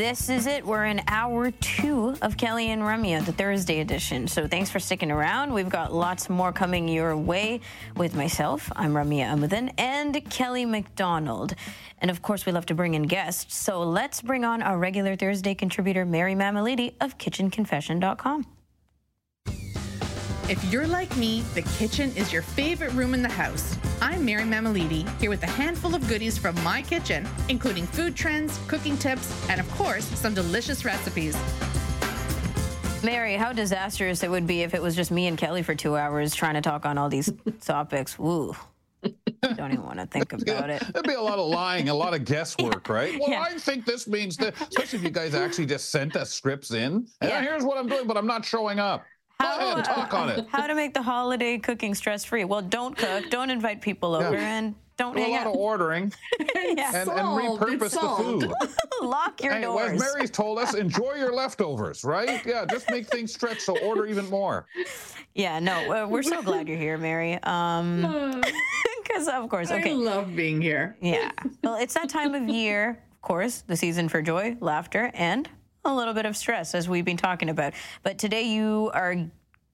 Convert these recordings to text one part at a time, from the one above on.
This is it. We're in hour two of Kelly and Ramya, the Thursday edition. So thanks for sticking around. We've got lots more coming your way with myself. I'm Ramya Amuthan and Kelly McDonald. And of course, we love to bring in guests. So let's bring on our regular Thursday contributor, Mary Mammoliti of KitchenConfession.com. If you're like me, the kitchen is your favorite room in the house. I'm Mary Mammoliti, here with a handful of goodies from my kitchen, including food trends, cooking tips, and of course, some delicious recipes. Mary, how disastrous it would be if it was just me and Kelly for two hours trying to talk on all these topics. Woo. Don't even want to think about it. There'd be a lot of lying, a lot of guesswork, right? Well, Yeah. I think this means that, especially if you guys actually just sent us scripts in. And Yeah. here's what I'm doing, but I'm not showing up. Go How, ahead, talk on it. How to make the holiday cooking stress free? Well, don't cook, don't invite people over, and don't Do a hang lot out. of ordering Yeah. and, and repurpose the food. Lock your Hey, well, as. Mary's told us, enjoy your leftovers, right? Yeah, just make things stretch, so order even more. Yeah, no, uh, we're so glad you're here, Mary. Um, because of course, I okay, love being here. yeah. Well, it's that time of year, of course, the season for joy, laughter, and a little bit of stress, as we've been talking about. But today you are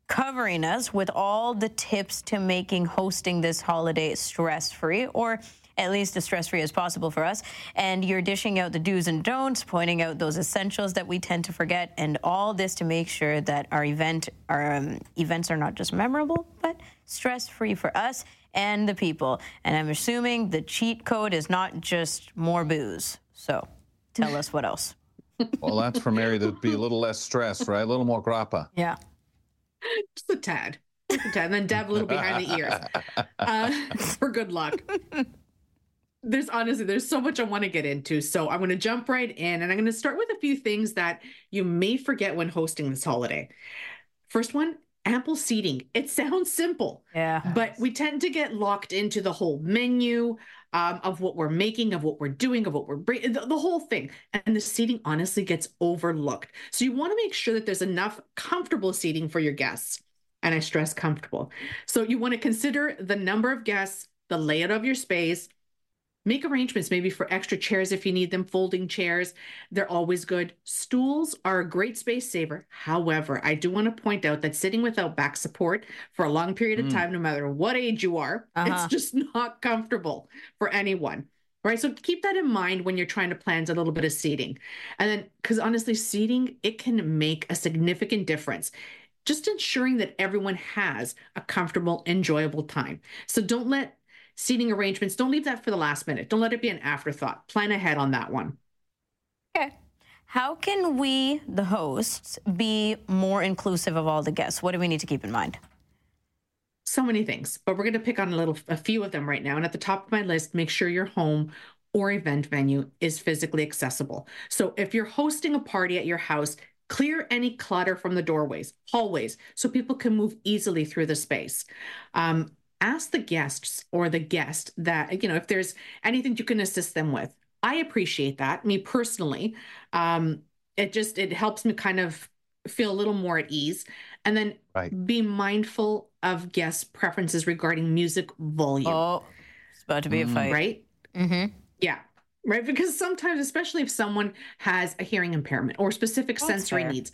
covering us with all the tips to making hosting this holiday stress free, or at least as stress free as possible for us. And you're dishing out the do's and don'ts, pointing out those essentials that we tend to forget, and all this to make sure that our event, our um, events are not just memorable, but stress free for us and the people. And I'm assuming the cheat code is not just more booze. So tell us what else. Well, that's for Mary to be a little less stressed, right? A little more grappa. Yeah. Just a tad. Just a tad. And then dab a little behind the ears uh, for good luck. There's honestly, there's so much I want to get into. So I'm going to jump right in and I'm going to start with a few things that you may forget when hosting this holiday. First one, ample seating. It sounds simple, Yeah. but we tend to get locked into the whole menu um, of what we're making, of what we're doing, of what we're bringing, the, the whole thing. And the seating honestly gets overlooked. So you want to make sure that there's enough comfortable seating for your guests. And I stress comfortable. So you want to consider the number of guests, the layout of your space. Make arrangements maybe for extra chairs if you need them, folding chairs. They're always good. Stools are a great space saver. However, I do want to point out that sitting without back support for a long period of Mm. time, no matter what age you are, Uh-huh. it's just not comfortable for anyone. Right. So keep that in mind when you're trying to plan a little bit of seating. And then, because honestly, seating, it can make a significant difference. Just ensuring that everyone has a comfortable, enjoyable time. So don't let seating arrangements, don't leave that for the last minute. Don't let it be an afterthought. Plan ahead on that one. Okay. How can we, the hosts, be more inclusive of all the guests? What do we need to keep in mind? So many things, but we're going to pick on a little, a few of them right now. And at the top of my list, make sure your home or event venue is physically accessible. So if you're hosting a party at your house, clear any clutter from the doorways, hallways, so people can move easily through the space. Um, ask the guests or the guest that, you know, if there's anything you can assist them with. I appreciate that. Me personally, um, it just, it helps me kind of feel a little more at ease. And then Right. be mindful of guest preferences regarding music volume, Oh, it's about to be a Mm. fight. right? Mm-hmm. Yeah. Right. Because sometimes, especially if someone has a hearing impairment or specific That's sensory fair. needs,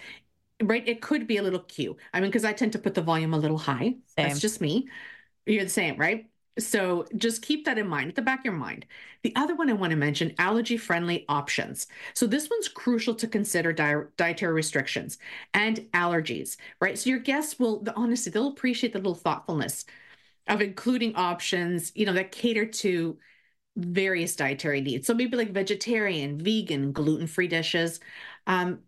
right? It could be a little cue. I mean, because I tend to put the volume a little high. Same. That's just me. You're the same, right? So just keep that in mind at the back of your mind. The other one I want to mention allergy friendly options. So this one's crucial to consider di- dietary restrictions and allergies, right? So your guests will, the, honestly, they'll appreciate the little thoughtfulness of including options, you know, that cater to various dietary needs. So maybe like vegetarian, vegan, gluten free dishes. Um,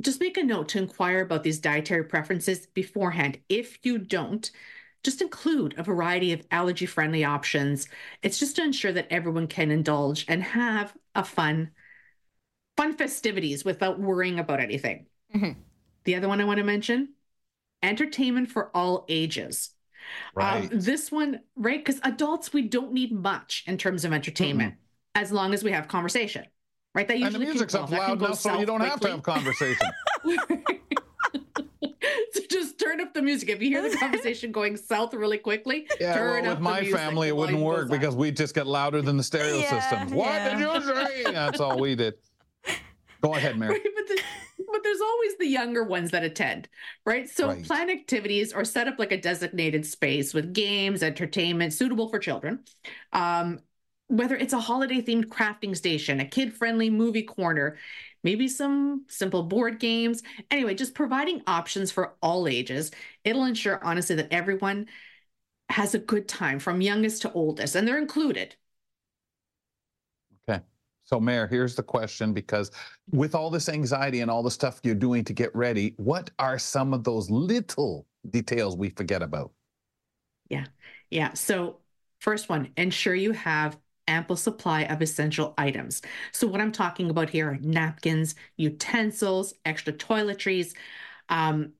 just make a note to inquire about these dietary preferences beforehand. If you don't, just include a variety of allergy friendly options. It's just to ensure that everyone can indulge and have a fun, fun festivities without worrying about anything. Mhm. The other one I want to mention entertainment for all ages. Right. Um, this one, right? Because adults, we don't need much in terms of entertainment. as long as we have conversation, right? That And the usually can- music's well, up that can loud go now, so you don't have to have conversation. so just turn up the music. If you hear the conversation going south really quickly, Yeah, turn well, up with my music. family, it wouldn't work goes because we just get louder than the stereo Yeah, systems. What yeah. did you say? That's all we did. Go ahead, Mary. Right, but, the, but there's always the younger ones that attend, right? So Right. plan activities or set up like a designated space with games, entertainment suitable for children. Um, whether it's a holiday themed crafting station, a kid friendly movie corner, maybe some simple board games. Anyway, just providing options for all ages. It'll ensure, honestly, that everyone has a good time from youngest to oldest, and they're included. Okay. So, Mary, here's the question because with all this anxiety and all the stuff you're doing to get ready, what are some of those little details we forget about? Yeah. Yeah. So, first one, ensure you have ample supply of essential items. So, what I'm talking about here are napkins, utensils, extra toiletries. Um,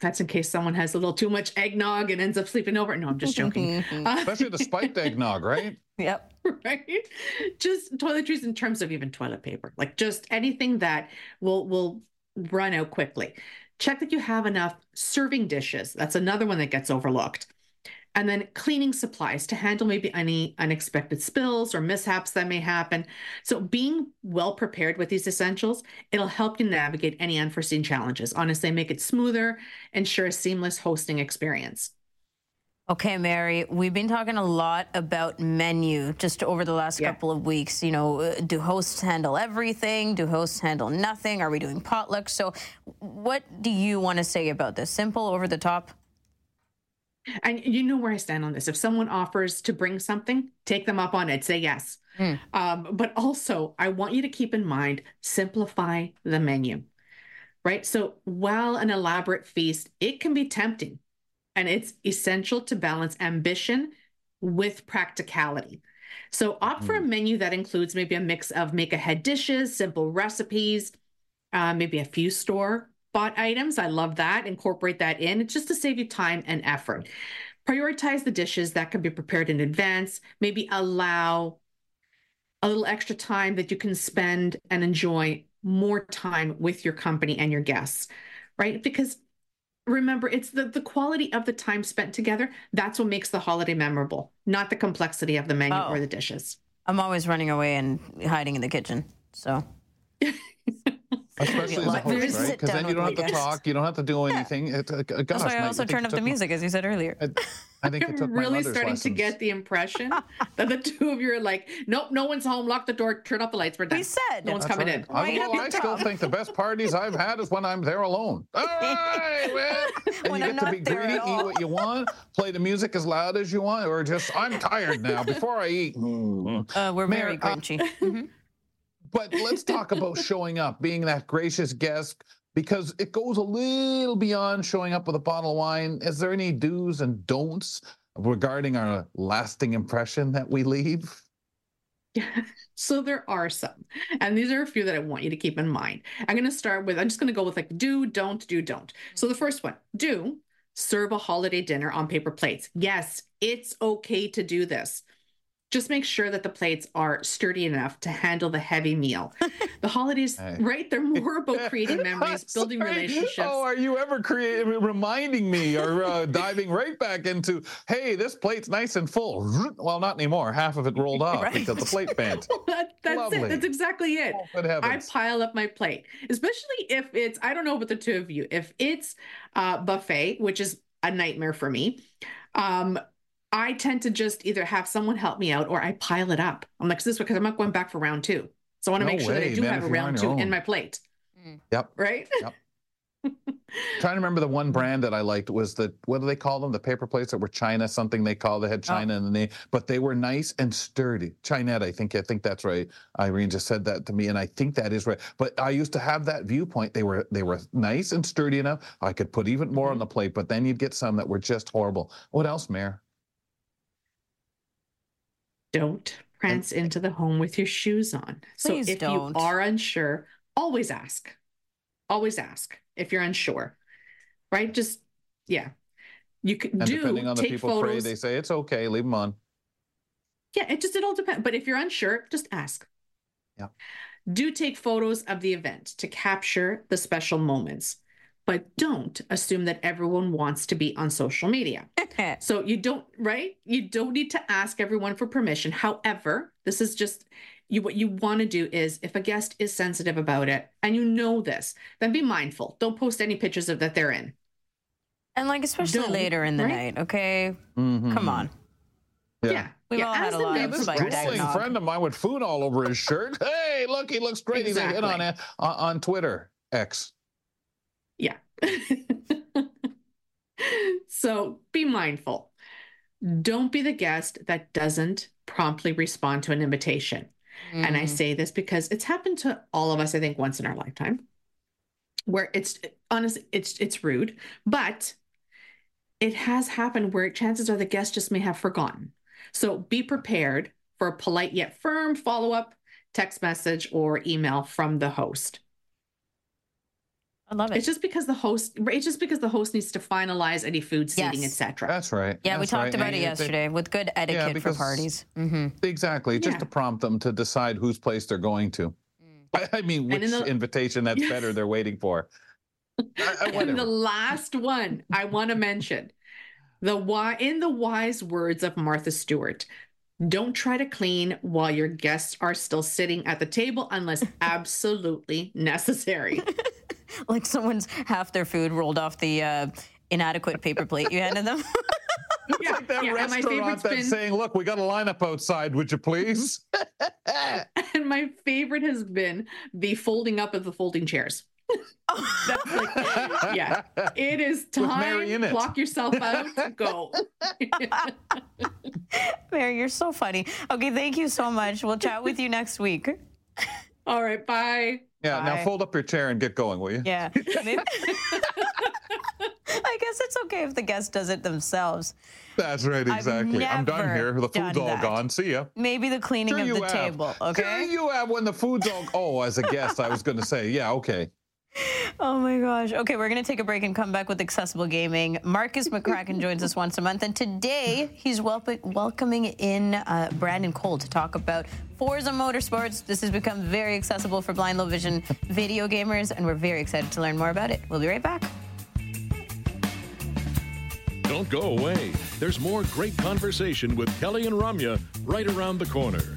that's in case someone has a little too much eggnog and ends up sleeping over. No, I'm just joking. Uh, Especially the spiked eggnog, right? yep. right? Just toiletries in terms of even toilet paper, like just anything that will will run out quickly. Check that you have enough serving dishes. That's another one that gets overlooked. And then cleaning supplies to handle maybe any unexpected spills or mishaps that may happen. So being well prepared with these essentials, it'll help you navigate any unforeseen challenges. Honestly, make it smoother, ensure a seamless hosting experience. Okay, Mary, we've been talking a lot about menu just over the last Yeah. couple of weeks. You know, uh, do hosts handle everything? Do hosts handle nothing? Are we doing potluck? So, what do you want to say about this? Simple, over the top? And you know where I stand on this. If someone offers to bring something, take them up on it, say yes. Hmm. Um, but also, I want you to keep in mind simplify the menu, right? So, while an elaborate feast, it can be tempting and it's essential to balance ambition with practicality. So, opt for a menu that includes maybe a mix of make ahead dishes, simple recipes, uh, maybe a few store bought items. I love that. Incorporate that in. It's just to save you time and effort. Prioritize the dishes that can be prepared in advance. Maybe allow a little extra time that you can spend and enjoy more time with your company and your guests, right? Because remember, it's the, the quality of the time spent together. That's what makes the holiday memorable, not the complexity of the menu Oh. or the dishes. I'm always running away and hiding in the kitchen. So, Especially as a host, right? Because then you don't have to my talk, you don't have to do anything. It, uh, gosh, that's why I also think turn up the took my- music, as you said earlier. I, I think it I'm took really mother's starting to get the impression that the two of you are like, nope, no one's home. Lock the door. Turn off the lights. We're done. We said. no one's That's coming right. in. I, Right well, I still think the best parties I've had is when I'm there alone. All right, man. And When you I'm get to be greedy, eat what you want, play the music as loud as you want, or just I'm tired now. Before I eat. Uh, we're Mary, very uh, grinchy. But let's talk about showing up, being that gracious guest, because it goes a little beyond showing up with a bottle of wine. Is there any do's and don'ts regarding our lasting impression that we leave? Yeah. So there are some, and these are a few that I want you to keep in mind. I'm going to start with, I'm just going to go with like do, don't, do, don't. So the first one, do serve a holiday dinner on paper plates. Yes, it's okay to do this. Just make sure that the plates are sturdy enough to handle the heavy meal. The holidays, Hey. right? They're more about creating memories, building Sorry. relationships. Oh, are you ever creating, reminding me or uh, diving right back into, hey, this plate's nice and full? Well, not anymore. Half of it rolled off Right. because the plate bent. that, that's Lovely. it. That's exactly it. Oh, I pile up my plate, especially if it's, I don't know about the two of you, if it's uh, buffet, which is a nightmare for me, um, I tend to just either have someone help me out or I pile it up. I'm like, this because I'm not going back for round two. So I want to No make sure that I do man, have a round your two in my plate, mm. Yep. right? Yep. Trying to remember the one brand that I liked was the what do they call them? The paper plates that were China something they call they had oh. China in the name, but they were nice and sturdy. Chinette, I think I think that's right. Irene just said that to me, and I think that is right. But I used to have that viewpoint. They were they were nice and sturdy enough. I could put even more on mm-hmm. the plate, but then you'd get some that were just horrible. What else, Mary? Don't prance into the home with your shoes on. So Please if don't. you are unsure, always ask. Always ask if you're unsure, right? Just, yeah. You can And do depending on the take people photos. pray, they say it's okay, leave them on. Yeah, it just it all depends. But if you're unsure, just ask. Yeah. Do take photos of the event to capture the special moments, but don't assume that everyone wants to be on social media. So you don't, right? You don't need to ask everyone for permission. However, this is just you what you want to do is if a guest is sensitive about it and you know this, then be mindful. Don't post any pictures of that they're in. And like especially Don't, later in the right? night, okay? Mhm. Come on. Yeah. We've yeah. all had as a the lot of This Like drooling friend of mine with food all over his shirt. Hey, look, he looks great. He's a hit on it on, on Twitter X. Yeah. so be mindful. Don't be the guest that doesn't promptly respond to an invitation. And I Mm. say this because it's happened to all of us, I think, once in our lifetime, where it's honestly, it's it's rude, but it has happened where chances are the guest just may have forgotten. So be prepared for a polite yet firm follow-up text message or email from the host. I love It's just because the host, it's just because the host needs to finalize any food, seating, Yes. etc. That's right. Yeah, we talked right. about And it they- yesterday with good etiquette because- for parties. hmm Exactly, just Yeah. to prompt them to decide whose place they're going to. I, I mean, which in the- invitation that's better they're waiting for. I, I, And the last one I want to mention, the why in the wise words of Martha Stewart, don't try to clean while your guests are still sitting at the table unless absolutely necessary. Like someone's half their food rolled off the uh, inadequate paper plate you handed them. yeah, like that yeah, restaurant that's been saying, "Look, we got a lineup outside. Would you please?" and my favorite has been the folding up of the folding chairs. That's like, yeah, it is With Mary in time. it. Block yourself out. Go. Mary, you're so funny. Okay, thank you so much. We'll chat with you next week. All right. Bye. Yeah. Bye. Now fold up your chair and get going, will you? Yeah. I guess it's okay if the guest does it themselves. That's right. Exactly. I'm done here. The done food's all that. gone. See ya. Maybe the cleaning Sure of the have. table, Sure okay? you have when the food's all. Oh, as a guest, I was going to say, yeah, okay. Oh my gosh. Okay, we're going to take a break and come back with accessible gaming. Marcus McCracken joins us once a month, and today he's wel- welcoming in uh, Brandon Cole to talk about Forza Motorsports. This has become very accessible for blind, low vision video gamers, and we're very excited to learn more about it. We'll be right back. Don't go away. There's more great conversation with Kelly and Ramya right around the corner.